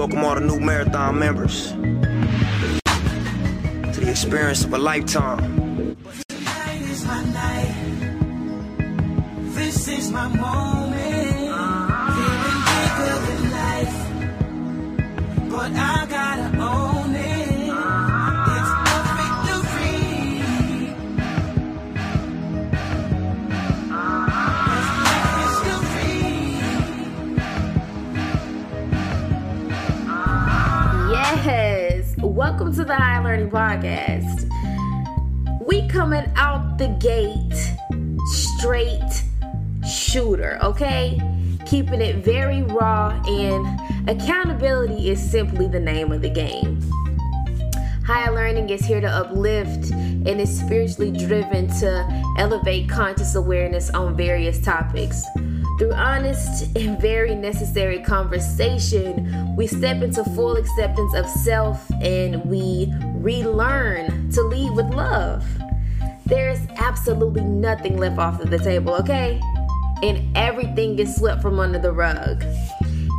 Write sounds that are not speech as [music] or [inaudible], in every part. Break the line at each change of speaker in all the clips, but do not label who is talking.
welcome all the new marathon members to the experience of a lifetime.
Tonight is my night. This is my moment. Uh-huh. Feeling bigger than life. But I
Yes. Welcome to the Higher Learning Podcast. We coming out the gate straight shooter, okay? Keeping it very raw and accountability is simply the name of the game. Higher Learning is here to uplift and is spiritually driven to elevate conscious awareness on various topics. Through honest and very necessary conversation, we step into full acceptance of self and we relearn to lead with love. There's absolutely nothing left off of the table, okay? And everything gets swept from under the rug.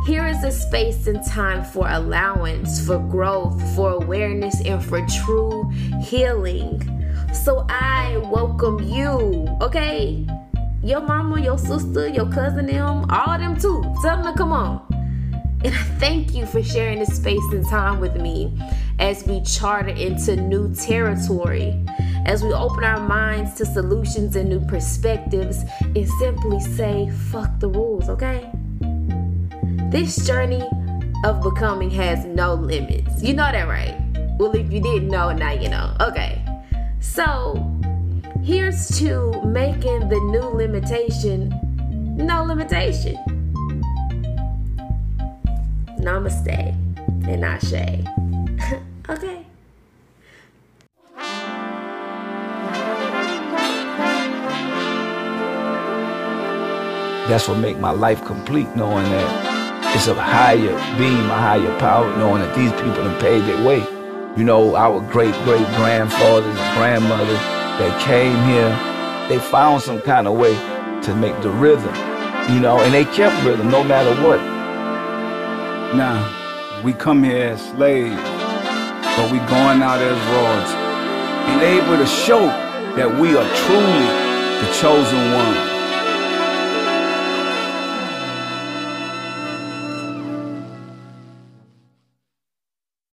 Here is a space and time for allowance, for growth, for awareness, and for true healing. So I welcome you, okay? Your mama, your sister, your cousin, them, all them too. Tell them to come on. And I thank you for sharing this space and time with me as we charter into new territory, as we open our minds to solutions and new perspectives, and simply say, fuck the rules, okay? This journey of becoming has no limits. You know that, right? Well, if you didn't know, now you know. Okay. So, here's to making the new limitation no limitation. Namaste and Ashe. [laughs] okay.
That's what make my life complete, knowing that it's a higher being, a higher power, knowing that these people have paved their way. You know, our great great grandfathers and grandmothers that came here, they found some kind of way to make the rhythm, you know, and they kept rhythm no matter what.
Now, we come here as slaves, but we going out as royalty and able to show that we are truly the chosen one.